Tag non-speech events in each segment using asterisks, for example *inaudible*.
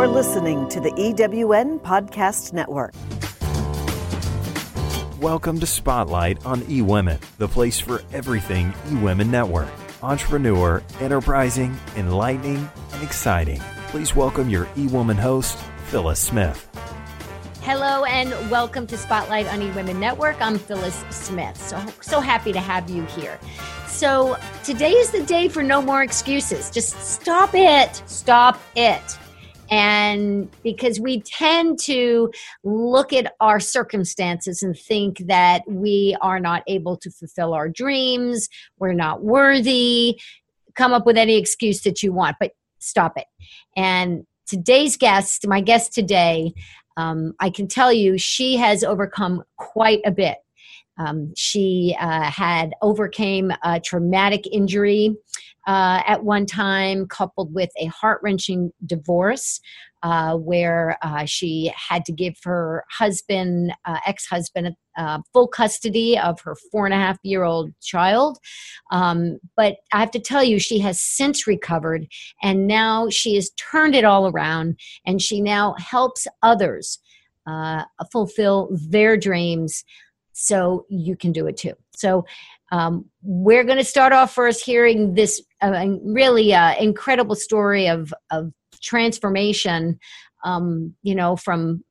You're listening to the EWN Podcast Network. Welcome to Spotlight on eWomen, the place for everything eWomen Network. Entrepreneur, enterprising, enlightening, and exciting. Please welcome your eWoman host, Phyllis Smith. Hello and welcome to Spotlight on eWomen Network. I'm Phyllis Smith. So so happy to have you here. So today is the day for no more excuses. Just stop it. Stop it. And because we tend to look at our circumstances and think that we are not able to fulfill our dreams, we're not worthy, come up with any excuse that you want, but stop it. And today's guest, my guest today, um, I can tell you she has overcome quite a bit. Um, she uh, had overcame a traumatic injury uh, at one time, coupled with a heart wrenching divorce. Uh, where uh, she had to give her husband, uh, ex husband, uh, full custody of her four and a half year old child. Um, but I have to tell you, she has since recovered and now she has turned it all around and she now helps others fulfill their dreams so you can do it too. So um, we're going to start off first hearing this uh, really uh, incredible story of, of transformation, um, you know, from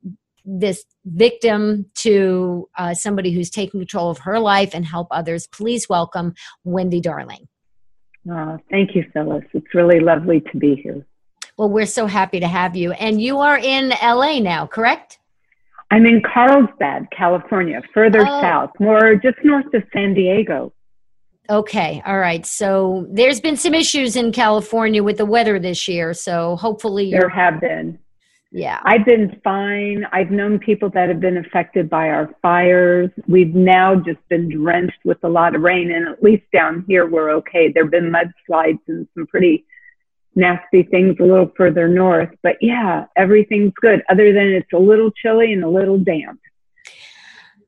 this victim to uh, somebody who's taking control of her life and help others. Please welcome Wendy Darling. Oh, thank you, Phyllis. It's really lovely to be here. Well, we're so happy to have you. And you are in LA now, correct? I'm in Carlsbad, California, further oh. south, more just north of San Diego. Okay, all right. So there's been some issues in California with the weather this year. So hopefully there have been. Yeah. I've been fine. I've known people that have been affected by our fires. We've now just been drenched with a lot of rain, and at least down here we're okay. There have been mudslides and some pretty nasty things a little further north. But yeah, everything's good, other than it's a little chilly and a little damp.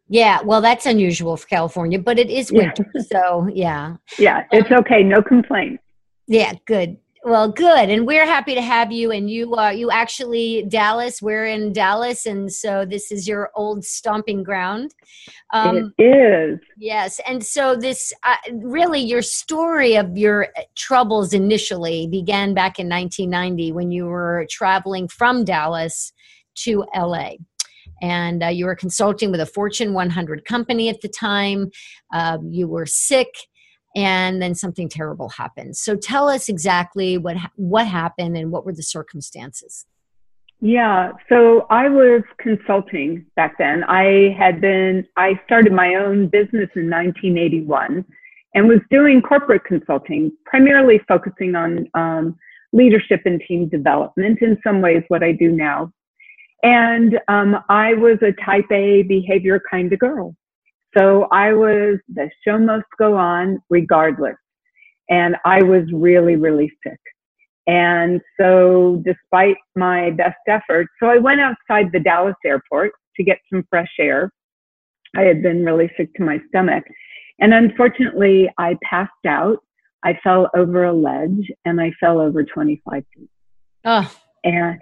Yeah, well, that's unusual for California, but it is winter. Yeah. So, yeah. Yeah, it's um, okay. No complaints. Yeah, good. Well, good, and we're happy to have you. And you, uh, you actually Dallas. We're in Dallas, and so this is your old stomping ground. Um, it is. Yes, and so this uh, really your story of your troubles initially began back in 1990 when you were traveling from Dallas to LA and uh, you were consulting with a Fortune 100 company at the time. Uh, you were sick, and then something terrible happened. So tell us exactly what what happened and what were the circumstances. Yeah, so I was consulting back then. I had been I started my own business in 1981 and was doing corporate consulting, primarily focusing on um, leadership and team development. In some ways, what I do now and um, I was a type A behavior kind of girl. So I was, the show must go on regardless. And I was really, really sick. And so despite my best efforts, so I went outside the Dallas airport to get some fresh air. I had been really sick to my stomach. And unfortunately, I passed out. I fell over a ledge and I fell over 25 feet. Oh. And,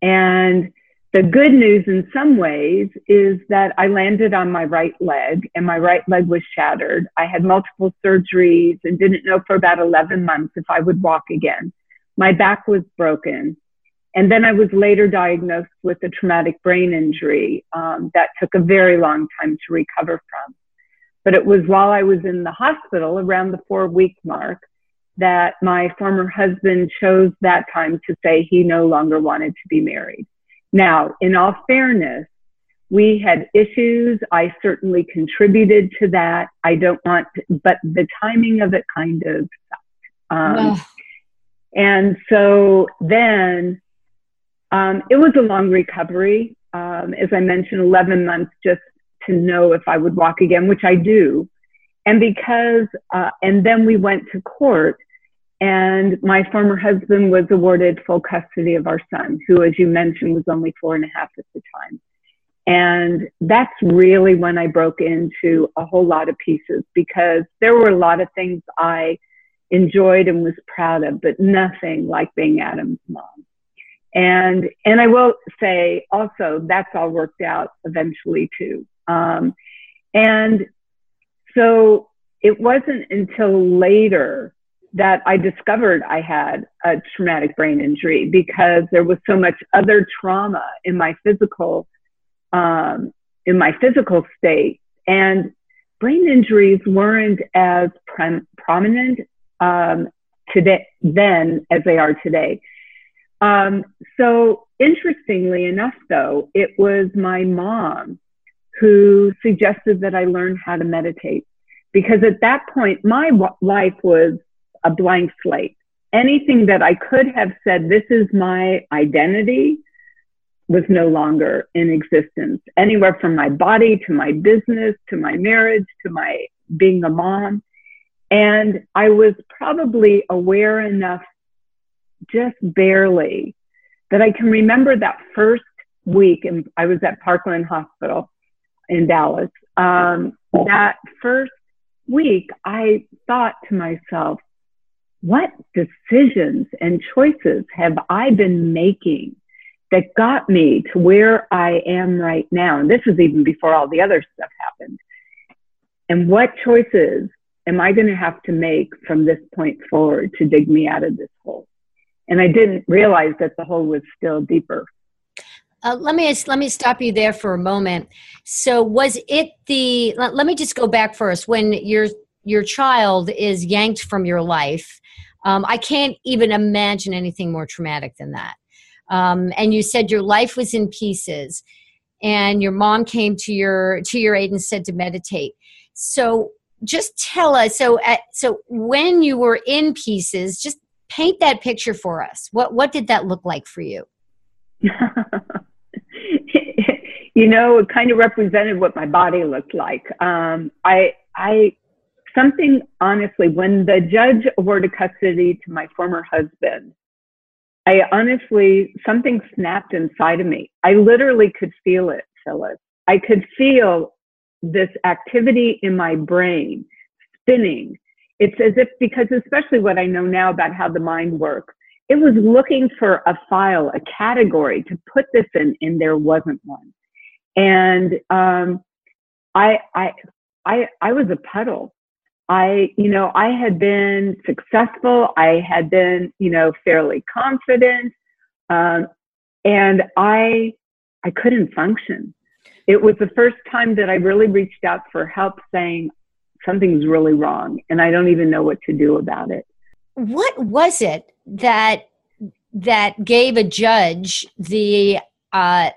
and the good news in some ways is that I landed on my right leg and my right leg was shattered. I had multiple surgeries and didn't know for about 11 months if I would walk again. My back was broken. And then I was later diagnosed with a traumatic brain injury um, that took a very long time to recover from. But it was while I was in the hospital around the four week mark that my former husband chose that time to say he no longer wanted to be married. Now, in all fairness, we had issues. I certainly contributed to that. I don't want, to, but the timing of it kind of sucked. Um, And so then um, it was a long recovery. Um, as I mentioned, 11 months just to know if I would walk again, which I do. And because, uh, and then we went to court and my former husband was awarded full custody of our son, who, as you mentioned, was only four and a half at the time. And that's really when I broke into a whole lot of pieces because there were a lot of things I enjoyed and was proud of, but nothing like being Adam's mom. And, and I will say also that's all worked out eventually too. Um, and so it wasn't until later that I discovered I had a traumatic brain injury because there was so much other trauma in my physical, um, in my physical state. And brain injuries weren't as prom- prominent um, today then as they are today. Um, so interestingly enough, though, it was my mom who suggested that I learn how to meditate because at that point my life was a blank slate. Anything that I could have said, this is my identity, was no longer in existence. Anywhere from my body to my business to my marriage to my being a mom. And I was probably aware enough, just barely, that I can remember that first week, and I was at Parkland Hospital in Dallas. Um, that first week, I thought to myself, what decisions and choices have I been making that got me to where I am right now? And this is even before all the other stuff happened. And what choices am I going to have to make from this point forward to dig me out of this hole? And I didn't realize that the hole was still deeper. Uh, let me let me stop you there for a moment. So, was it the? Let, let, me just go back first. When your your child is yanked from your life, um, I can't even imagine anything more traumatic than that. Um, and you said your life was in pieces, and your mom came to your to your aid and said to meditate. So, just tell us so at, so when you were in pieces just paint that picture for us what what did that look like for you *laughs* you know it kind of represented what my body looked like um, i i something honestly when the judge awarded custody to my former husband i honestly something snapped inside of me i literally could feel it phyllis i could feel this activity in my brain spinning. It's as if, because especially what I know now about how the mind works, it was looking for a file, a category to put this in, and there wasn't one. And um, I, I, I, I was a puddle. I, you know, I had been successful. I had been, you know, fairly confident, um, and I, I couldn't function it was the first time that I really reached out for help saying something's really wrong and I don't even know what to do about it. What was it that that gave a judge the uh,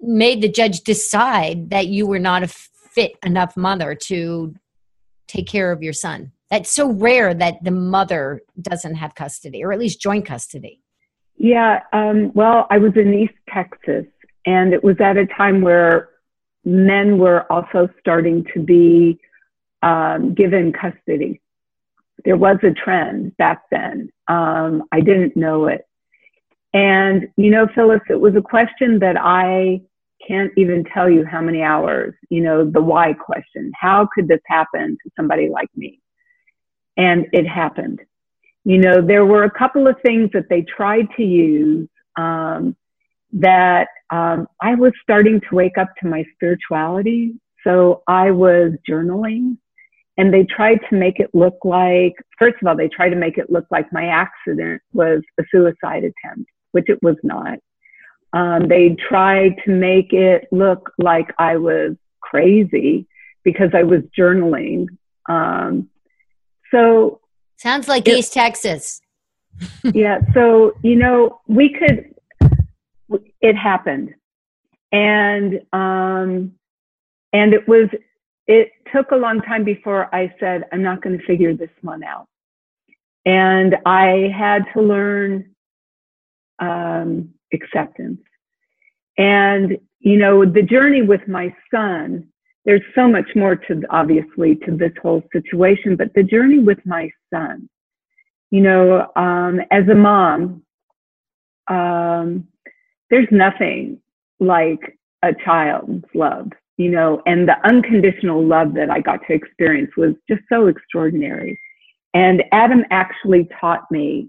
made the judge decide that you were not a fit enough mother to take care of your son? That's so rare that the mother doesn't have custody or at least joint custody. Yeah, um, well, I was in East Texas and it was at a time where men were also starting to be um, given custody. There was a trend back then. Um, I didn't know it. And, you know, Phyllis, it was a question that I can't even tell you how many hours, you know, the why question. How could this happen to somebody like me? And it happened. You know, there were a couple of things that they tried to use um, that um, I was starting to wake up to my spirituality. So I was journaling and they tried to make it look like, first of all, they tried to make it look like my accident was a suicide attempt, which it was not. Um, they tried to make it look like I was crazy because I was journaling. Um, so sounds like it, East Texas. *laughs* yeah. So, you know, we could, it happened and um and it was it took a long time before i said i'm not going to figure this one out and i had to learn um acceptance and you know the journey with my son there's so much more to obviously to this whole situation but the journey with my son you know um as a mom um there's nothing like a child's love, you know, and the unconditional love that I got to experience was just so extraordinary. And Adam actually taught me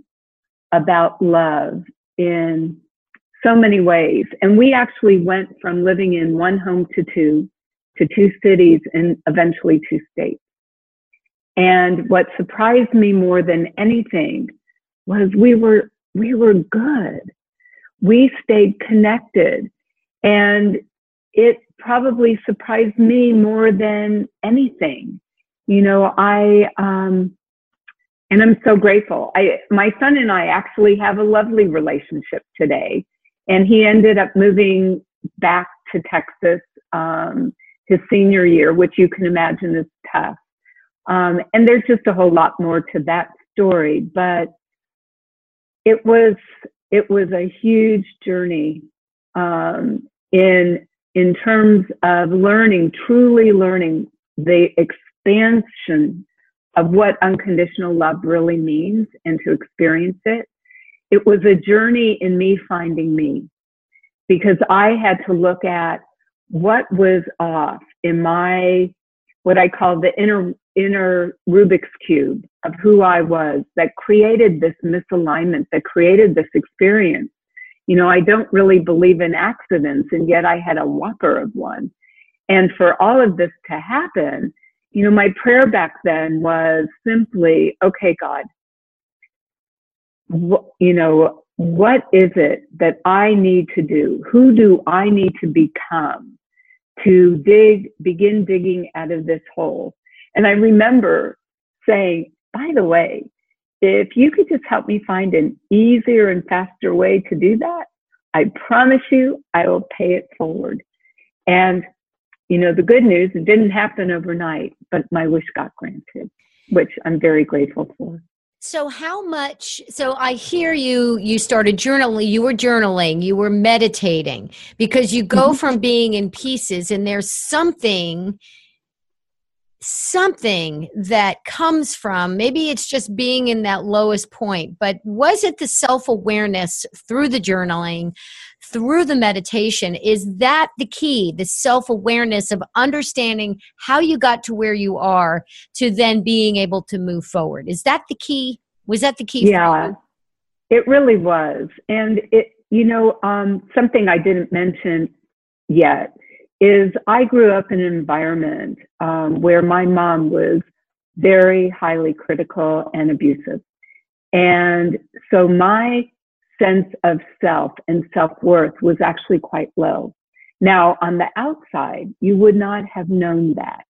about love in so many ways. And we actually went from living in one home to two, to two cities and eventually two states. And what surprised me more than anything was we were, we were good. We stayed connected and it probably surprised me more than anything. You know, I, um, and I'm so grateful. I, my son and I actually have a lovely relationship today, and he ended up moving back to Texas um, his senior year, which you can imagine is tough. Um, and there's just a whole lot more to that story, but it was it was a huge journey um, in in terms of learning, truly learning the expansion of what unconditional love really means and to experience it. It was a journey in me finding me because I had to look at what was off in my, what I call the inner, inner Rubik's cube of who I was that created this misalignment, that created this experience. You know, I don't really believe in accidents and yet I had a whopper of one. And for all of this to happen, you know, my prayer back then was simply, okay, God, you know, what is it that I need to do? Who do I need to become to dig, begin digging out of this hole? And I remember saying, by the way, if you could just help me find an easier and faster way to do that, I promise you I will pay it forward. And you know, the good news, it didn't happen overnight, but my wish got granted, which I'm very grateful for. So how much so I hear you you started journaling you were journaling you were meditating because you go mm-hmm. from being in pieces and there's something something that comes from maybe it's just being in that lowest point but was it the self-awareness through the journaling through the meditation is that the key the self-awareness of understanding how you got to where you are to then being able to move forward. Is that the key? Was that the key yeah. it really was. And it you know um, something i didn't mention yet is I grew up in an environment um, where my mom was very highly critical and abusive. And so my sense of self and self worth was actually quite low. Now, on the outside, you would not have known that.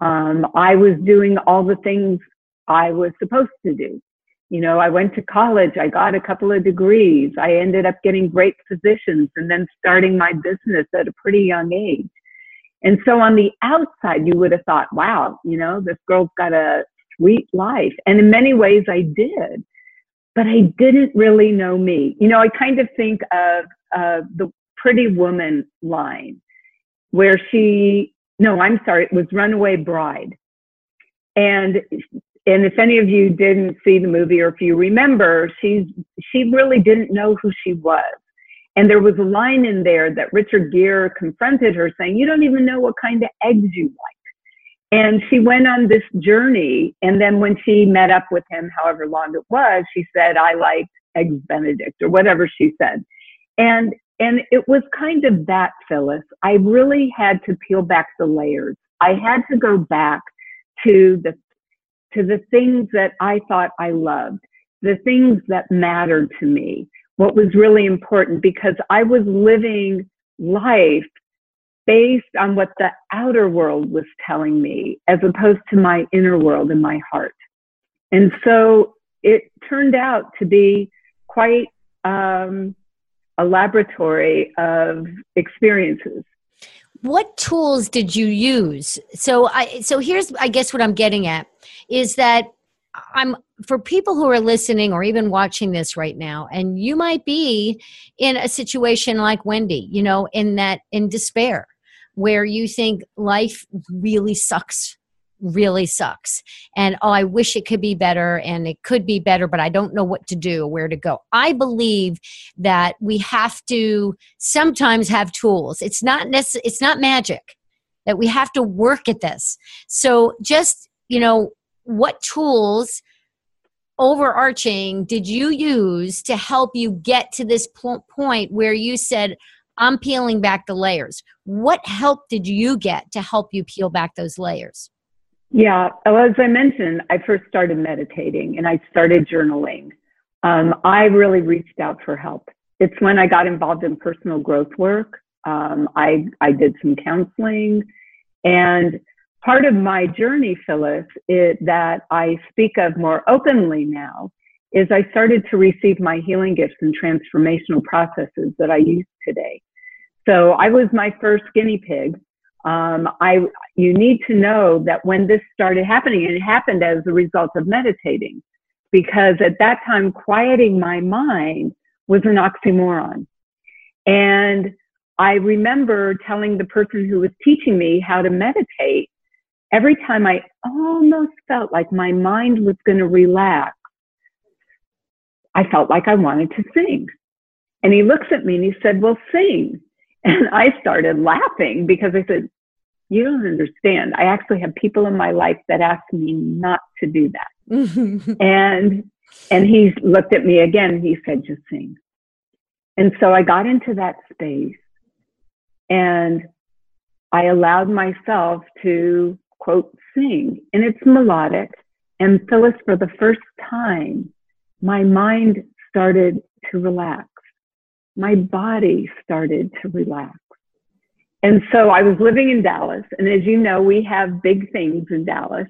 Um, I was doing all the things I was supposed to do. You know, I went to college, I got a couple of degrees, I ended up getting great positions and then starting my business at a pretty young age. And so on the outside, you would have thought, wow, you know, this girl's got a sweet life. And in many ways, I did. But I didn't really know me. You know, I kind of think of uh, the Pretty Woman line where she, no, I'm sorry, it was Runaway Bride. And and if any of you didn't see the movie or if you remember, she's she really didn't know who she was. And there was a line in there that Richard Gere confronted her saying, You don't even know what kind of eggs you like. And she went on this journey. And then when she met up with him, however long it was, she said, I like eggs Benedict or whatever she said. And and it was kind of that, Phyllis. I really had to peel back the layers. I had to go back to the to the things that I thought I loved, the things that mattered to me, what was really important because I was living life based on what the outer world was telling me as opposed to my inner world and my heart. And so it turned out to be quite um, a laboratory of experiences. What tools did you use? So I so here's I guess what I'm getting at is that I'm for people who are listening or even watching this right now, and you might be in a situation like Wendy, you know, in that in despair, where you think life really sucks really sucks. And oh i wish it could be better and it could be better but i don't know what to do where to go. I believe that we have to sometimes have tools. It's not necess- it's not magic that we have to work at this. So just you know what tools overarching did you use to help you get to this point where you said, I'm peeling back the layers? What help did you get to help you peel back those layers? Yeah, well, as I mentioned, I first started meditating and I started journaling. Um, I really reached out for help. It's when I got involved in personal growth work. Um, I, I did some counseling and part of my journey, Phyllis, that I speak of more openly now is I started to receive my healing gifts and transformational processes that I use today. So I was my first guinea pig. Um, I, you need to know that when this started happening, it happened as a result of meditating, because at that time, quieting my mind was an oxymoron. And I remember telling the person who was teaching me how to meditate every time I almost felt like my mind was going to relax, I felt like I wanted to sing. And he looks at me and he said, Well, sing. And I started laughing because I said, You don't understand. I actually have people in my life that ask me not to do that. *laughs* and and he looked at me again he said, Just sing. And so I got into that space and I allowed myself to quote, sing. And it's melodic. And Phyllis, for the first time, my mind started to relax. My body started to relax. And so I was living in Dallas. And as you know, we have big things in Dallas.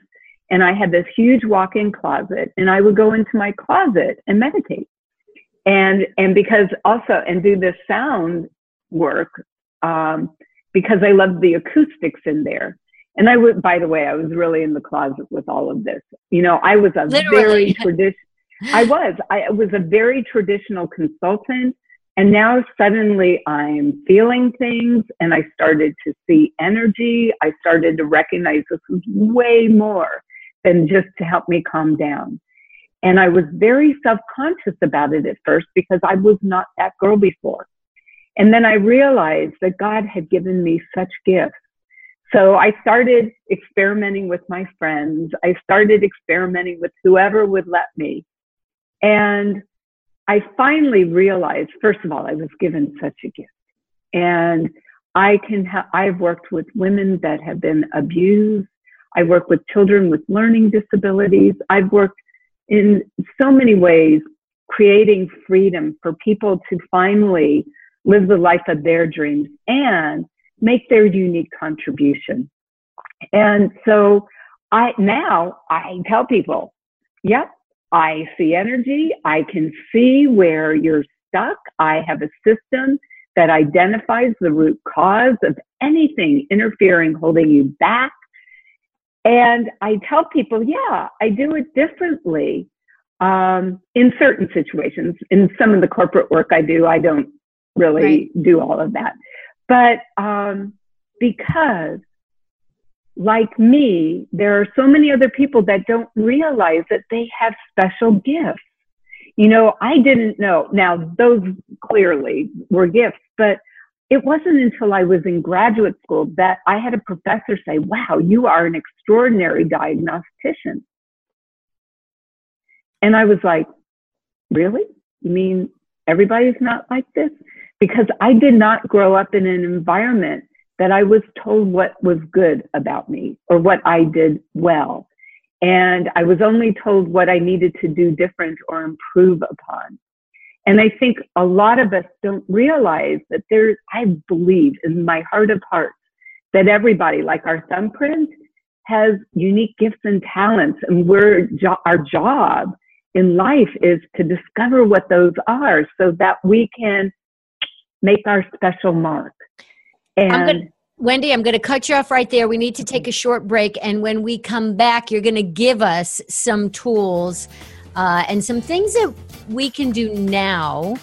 And I had this huge walk in closet. And I would go into my closet and meditate. And, and because also, and do this sound work, um, because I loved the acoustics in there. And I would, by the way, I was really in the closet with all of this. You know, I was a Literally. very traditional, I was, I was a very traditional consultant. And now suddenly I'm feeling things and I started to see energy. I started to recognize this was way more than just to help me calm down. And I was very self conscious about it at first because I was not that girl before. And then I realized that God had given me such gifts so I started experimenting with my friends. I started experimenting with whoever would let me. And I finally realized, first of all, I was given such a gift. And I can I've worked with women that have been abused. I work with children with learning disabilities. I've worked in so many ways creating freedom for people to finally live the life of their dreams and make their unique contribution. And so I now I tell people, yep, I see energy. I can see where you're stuck. I have a system that identifies the root cause of anything interfering, holding you back. And I tell people, yeah, I do it differently um, in certain situations. In some of the corporate work I do, I don't really right. do all of that. But um, because, like me, there are so many other people that don't realize that they have special gifts. You know, I didn't know. Now, those clearly were gifts, but it wasn't until I was in graduate school that I had a professor say, Wow, you are an extraordinary diagnostician. And I was like, Really? You mean everybody's not like this? because I did not grow up in an environment that I was told what was good about me or what I did well. And I was only told what I needed to do different or improve upon. And I think a lot of us don't realize that there's, I believe in my heart of hearts that everybody, like our thumbprint, has unique gifts and talents. And we're, jo- our job in life is to discover what those are so that we can make our special mark. And I'm gonna, Wendy, I'm going to cut you off right there. We need to take a short break. And when we come back, you're going to give us some tools uh, and some things that we can do now.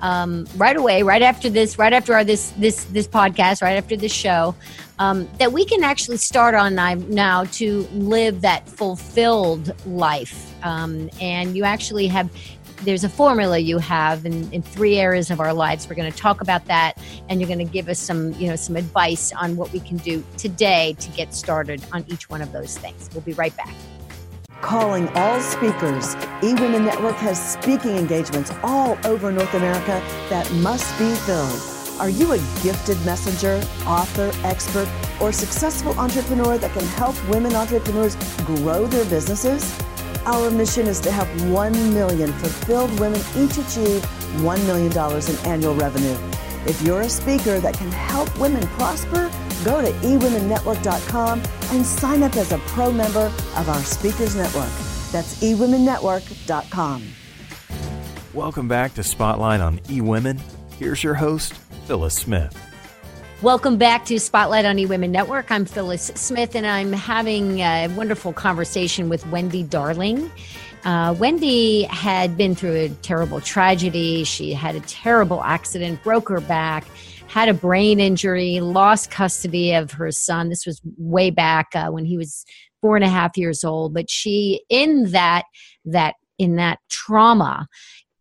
Um, right away, right after this, right after our this this this podcast, right after this show, um, that we can actually start on now to live that fulfilled life. Um, and you actually have there's a formula you have in, in three areas of our lives. We're going to talk about that, and you're going to give us some, you know, some advice on what we can do today to get started on each one of those things. We'll be right back. Calling all speakers, eWomen Network has speaking engagements all over North America that must be filled. Are you a gifted messenger, author, expert, or successful entrepreneur that can help women entrepreneurs grow their businesses? Our mission is to help 1 million fulfilled women each achieve $1 million in annual revenue. If you're a speaker that can help women prosper, go to eWomenNetwork.com and sign up as a pro member of our Speakers Network. That's eWomenNetwork.com. Welcome back to Spotlight on eWomen. Here's your host, Phyllis Smith. Welcome back to Spotlight on eWomen Network. I'm Phyllis Smith, and I'm having a wonderful conversation with Wendy Darling. Uh, Wendy had been through a terrible tragedy. She had a terrible accident, broke her back, had a brain injury, lost custody of her son. This was way back uh, when he was four and a half years old. But she, in that that in that trauma,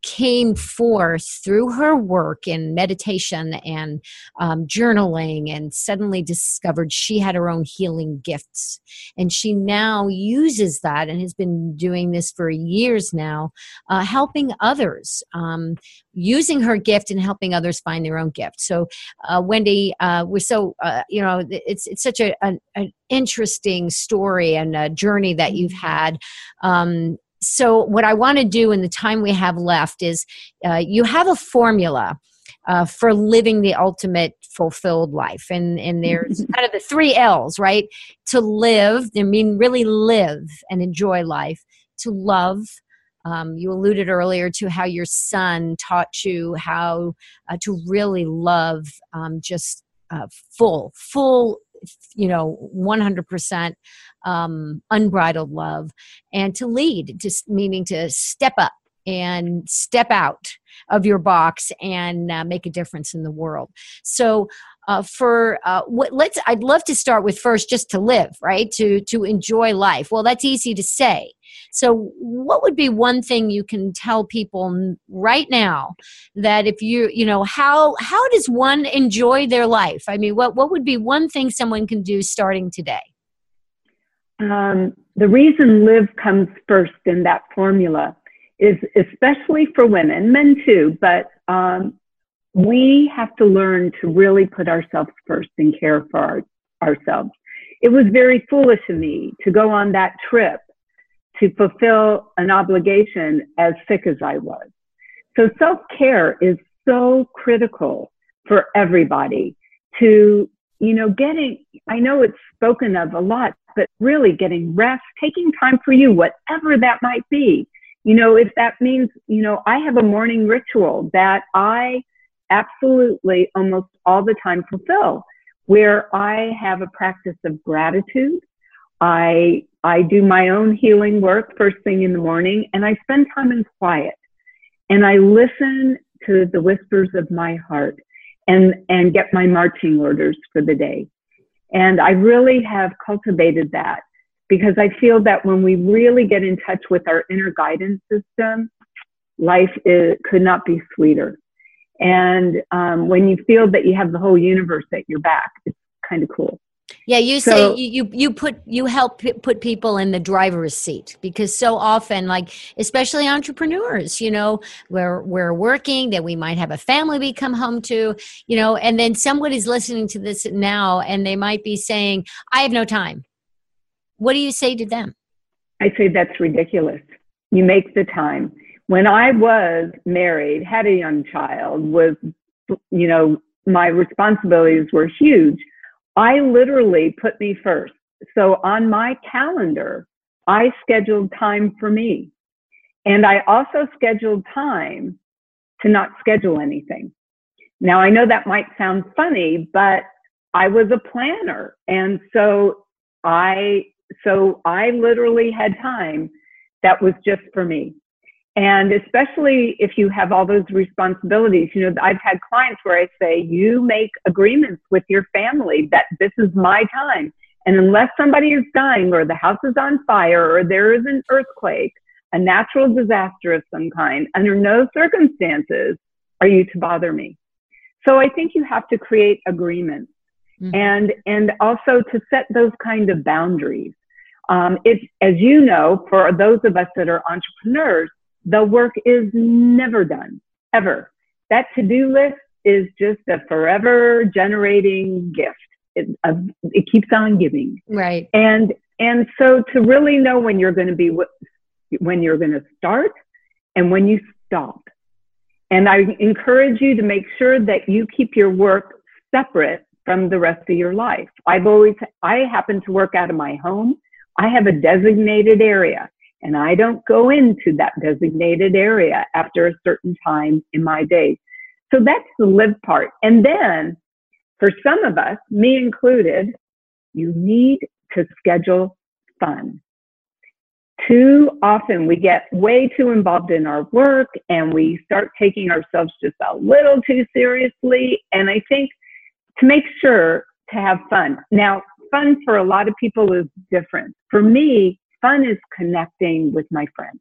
came forth through her work in meditation and um, journaling and suddenly discovered she had her own healing gifts. And she now uses that and has been doing this for years now, uh, helping others, um, using her gift and helping others find their own gift. So, uh, Wendy, uh, we're so, uh, you know, it's, it's such a, an, an interesting story and a journey that you've had. Um, so what i want to do in the time we have left is uh, you have a formula uh, for living the ultimate fulfilled life. And and there's *laughs* kind of the three l's right? To live i mean really live and enjoy life. To love um, you alluded earlier to how your son taught you how uh, to really love um, just uh, full full you know 100% um, unbridled love and to lead just meaning to step up and step out of your box and uh, make a difference in the world. So uh, for uh, what let's i'd love to start with first just to live right? To to enjoy life. Well that's easy to say so what would be one thing you can tell people right now that if you you know how how does one enjoy their life i mean what what would be one thing someone can do starting today um, the reason live comes first in that formula is especially for women men too but um, we have to learn to really put ourselves first and care for our, ourselves. It was very foolish of me to go on that trip to fulfill an obligation as sick as I was. So self care is so critical for everybody to, you know, getting, I know it's spoken of a lot, but really getting rest, taking time for you, whatever that might be. You know, if that means, you know, I have a morning ritual that I absolutely almost all the time fulfill where I have a practice of gratitude. I, I do my own healing work first thing in the morning and I spend time in quiet and I listen to the whispers of my heart and, and get my marching orders for the day. And I really have cultivated that because I feel that when we really get in touch with our inner guidance system, life is, could not be sweeter. And um, when you feel that you have the whole universe at your back, it's kind of cool. Yeah, you so, say you, you put you help put people in the driver's seat because so often, like especially entrepreneurs, you know, we're we're working, that we might have a family we come home to, you know, and then somebody's listening to this now, and they might be saying, "I have no time." What do you say to them? I say that's ridiculous. You make the time when I was married, had a young child, was, you know, my responsibilities were huge. I literally put me first. So on my calendar, I scheduled time for me. And I also scheduled time to not schedule anything. Now, I know that might sound funny, but I was a planner. And so I, so I literally had time that was just for me. And especially if you have all those responsibilities, you know, I've had clients where I say, you make agreements with your family that this is my time. And unless somebody is dying or the house is on fire or there is an earthquake, a natural disaster of some kind, under no circumstances are you to bother me. So I think you have to create agreements mm-hmm. and, and also to set those kind of boundaries. Um, it's, as you know, for those of us that are entrepreneurs, the work is never done, ever. That to do list is just a forever generating gift. It, uh, it keeps on giving. Right. And and so to really know when you're going to be when you're going to start and when you stop. And I encourage you to make sure that you keep your work separate from the rest of your life. I've always I happen to work out of my home. I have a designated area and I don't go into that designated area after a certain time in my day. So that's the live part. And then for some of us, me included, you need to schedule fun. Too often we get way too involved in our work and we start taking ourselves just a little too seriously. And I think to make sure to have fun. Now, fun for a lot of people is different. For me, fun is connecting with my friends.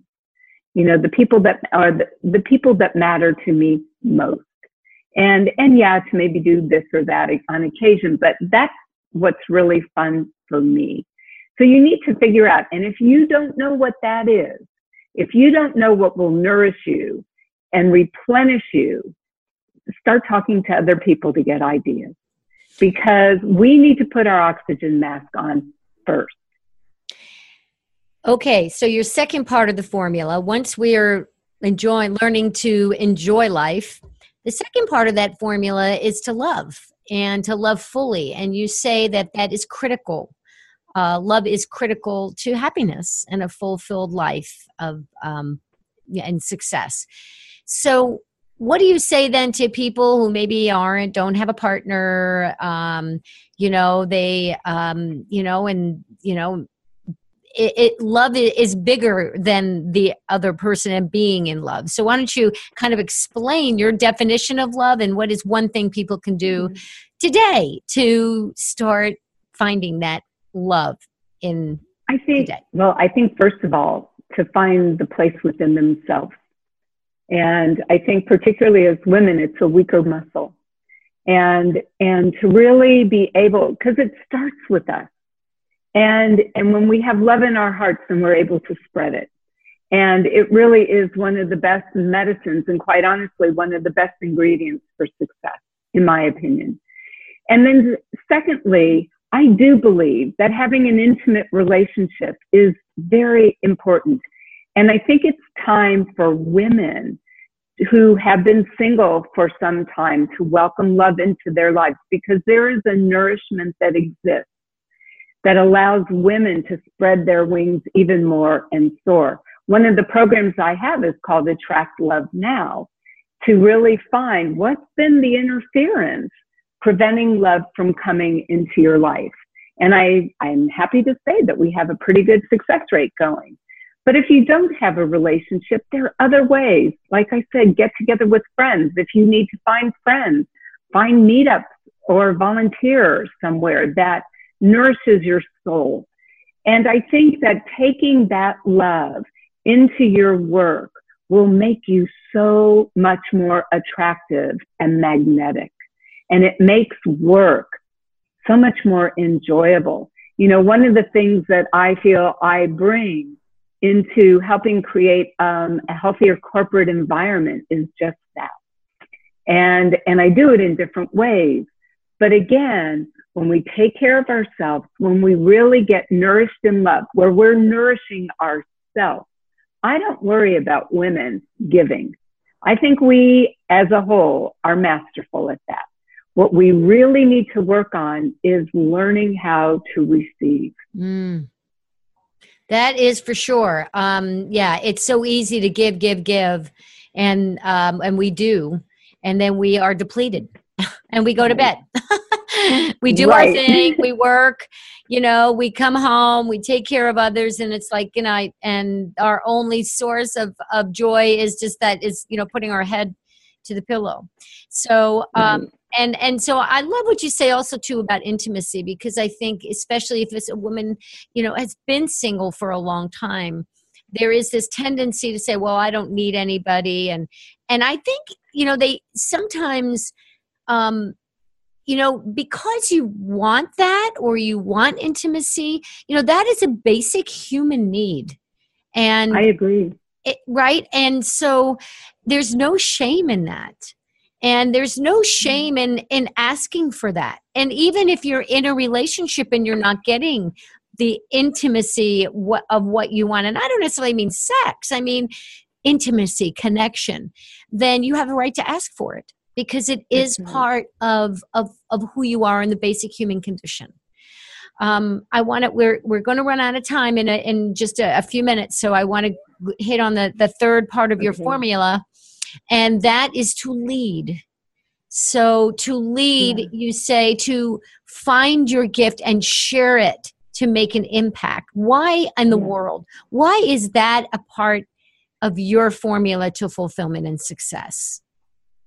You know, the people that are the, the people that matter to me most. And, and yeah, to maybe do this or that on occasion, but that's what's really fun for me. So you need to figure out, and if you don't know what that is, if you don't know what will nourish you and replenish you, start talking to other people to get ideas because we need to put our oxygen mask on first. Okay, so your second part of the formula, once we are enjoying learning to enjoy life, the second part of that formula is to love and to love fully. And you say that that is critical. Uh, love is critical to happiness and a fulfilled life of um, and success. So, what do you say then to people who maybe aren't don't have a partner um you know they um you know and you know it, it, love is bigger than the other person and being in love so why don't you kind of explain your definition of love and what is one thing people can do mm-hmm. today to start finding that love in i think today? well i think first of all to find the place within themselves and I think particularly as women, it's a weaker muscle. And, and to really be able, because it starts with us. And, and when we have love in our hearts, then we're able to spread it. And it really is one of the best medicines and quite honestly, one of the best ingredients for success, in my opinion. And then secondly, I do believe that having an intimate relationship is very important. And I think it's time for women who have been single for some time to welcome love into their lives because there is a nourishment that exists that allows women to spread their wings even more and soar. One of the programs I have is called Attract Love Now to really find what's been the interference preventing love from coming into your life. And I, I'm happy to say that we have a pretty good success rate going. But if you don't have a relationship, there are other ways. Like I said, get together with friends. If you need to find friends, find meetups or volunteer somewhere that nourishes your soul. And I think that taking that love into your work will make you so much more attractive and magnetic. And it makes work so much more enjoyable. You know, one of the things that I feel I bring into helping create um, a healthier corporate environment is just that. And, and I do it in different ways. But again, when we take care of ourselves, when we really get nourished in love, where we're nourishing ourselves, I don't worry about women giving. I think we as a whole are masterful at that. What we really need to work on is learning how to receive. Mm. That is for sure. Um, yeah, it's so easy to give, give, give, and um, and we do, and then we are depleted, *laughs* and we go to bed. *laughs* *laughs* we do right. our thing, we *laughs* work, you know, we come home, we take care of others, and it's like you know, and our only source of of joy is just that is you know putting our head to the pillow. So um, and and so i love what you say also too about intimacy because i think especially if it's a woman you know has been single for a long time there is this tendency to say well i don't need anybody and and i think you know they sometimes um you know, because you want that or you want intimacy, you know, that is a basic human need. And I agree. It, right. And so there's no shame in that. And there's no shame in in asking for that. And even if you're in a relationship and you're not getting the intimacy of what you want, and I don't necessarily mean sex, I mean intimacy, connection, then you have a right to ask for it because it is mm-hmm. part of, of, of who you are in the basic human condition. Um, I want to, we're, we're going to run out of time in, a, in just a, a, few minutes. So I want to hit on the, the third part of your formula, and that is to lead. So to lead, yeah. you say to find your gift and share it to make an impact. Why in the yeah. world? Why is that a part of your formula to fulfillment and success?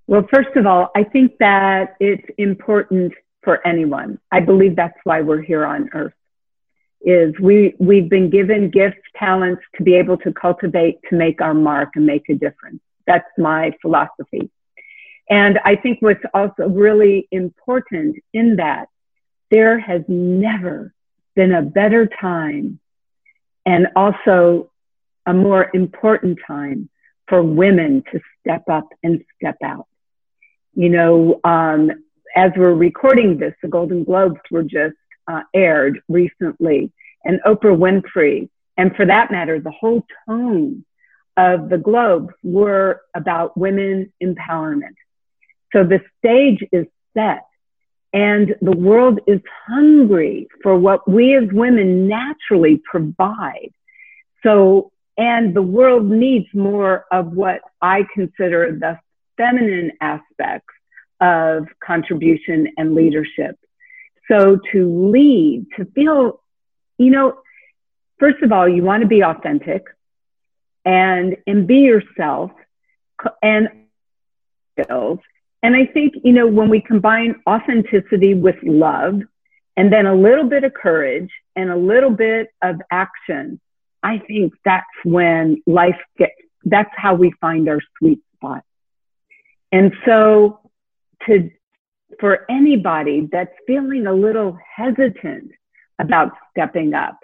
Well, first of all, I think that it's important for anyone. I believe that's why we're here on earth. Is we we've been given gifts, talents to be able to cultivate to make our mark and make a difference. That's my philosophy. And I think what's also really important in that there has never been a better time and also a more important time for women to step up and step out you know, um, as we're recording this, the Golden Globes were just uh, aired recently, and Oprah Winfrey, and for that matter, the whole tone of the Globes were about women empowerment. So the stage is set, and the world is hungry for what we as women naturally provide. So, and the world needs more of what I consider the feminine aspects of contribution and leadership. So to lead, to feel, you know, first of all, you want to be authentic and, and be yourself and skills. And I think, you know, when we combine authenticity with love and then a little bit of courage and a little bit of action, I think that's when life gets, that's how we find our sweet spot. And so to, for anybody that's feeling a little hesitant about stepping up,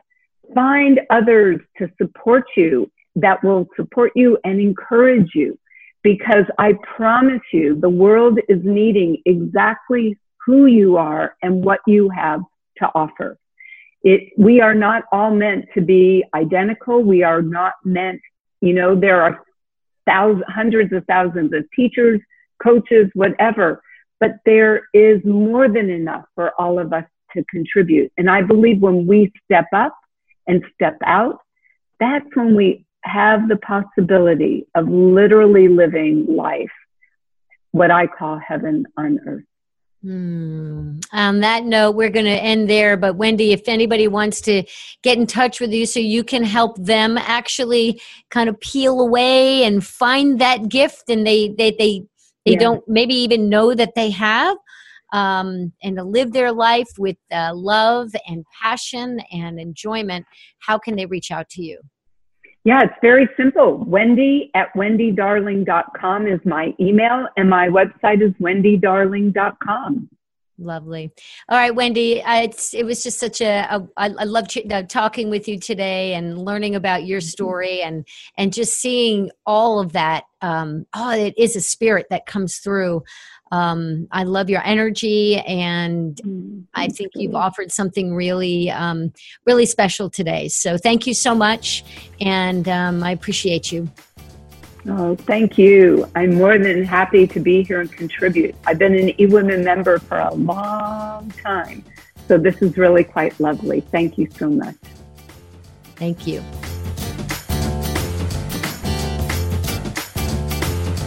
find others to support you that will support you and encourage you. Because I promise you, the world is needing exactly who you are and what you have to offer. It, we are not all meant to be identical. We are not meant, you know, there are thousands, hundreds of thousands of teachers, coaches, whatever. But there is more than enough for all of us to contribute. And I believe when we step up and step out, that's when we have the possibility of literally living life, what I call heaven on earth. Hmm. On that note, we're going to end there. But Wendy, if anybody wants to get in touch with you so you can help them actually kind of peel away and find that gift and they, they, they they yeah. don't maybe even know that they have um, and to live their life with uh, love and passion and enjoyment how can they reach out to you? Yeah it's very simple. Wendy at wendydarling.com is my email and my website is wendydarling.com Lovely. All right, Wendy. Uh, it's it was just such a, a I, I love ch- uh, talking with you today and learning about your mm-hmm. story and and just seeing all of that. Um, oh, it is a spirit that comes through. Um, I love your energy, and mm-hmm. I think you've offered something really, um, really special today. So thank you so much, and um, I appreciate you. Oh, thank you. I'm more than happy to be here and contribute. I've been an eWomen member for a long time, so this is really quite lovely. Thank you so much. Thank you.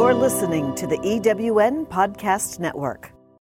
You're listening to the EWN Podcast Network.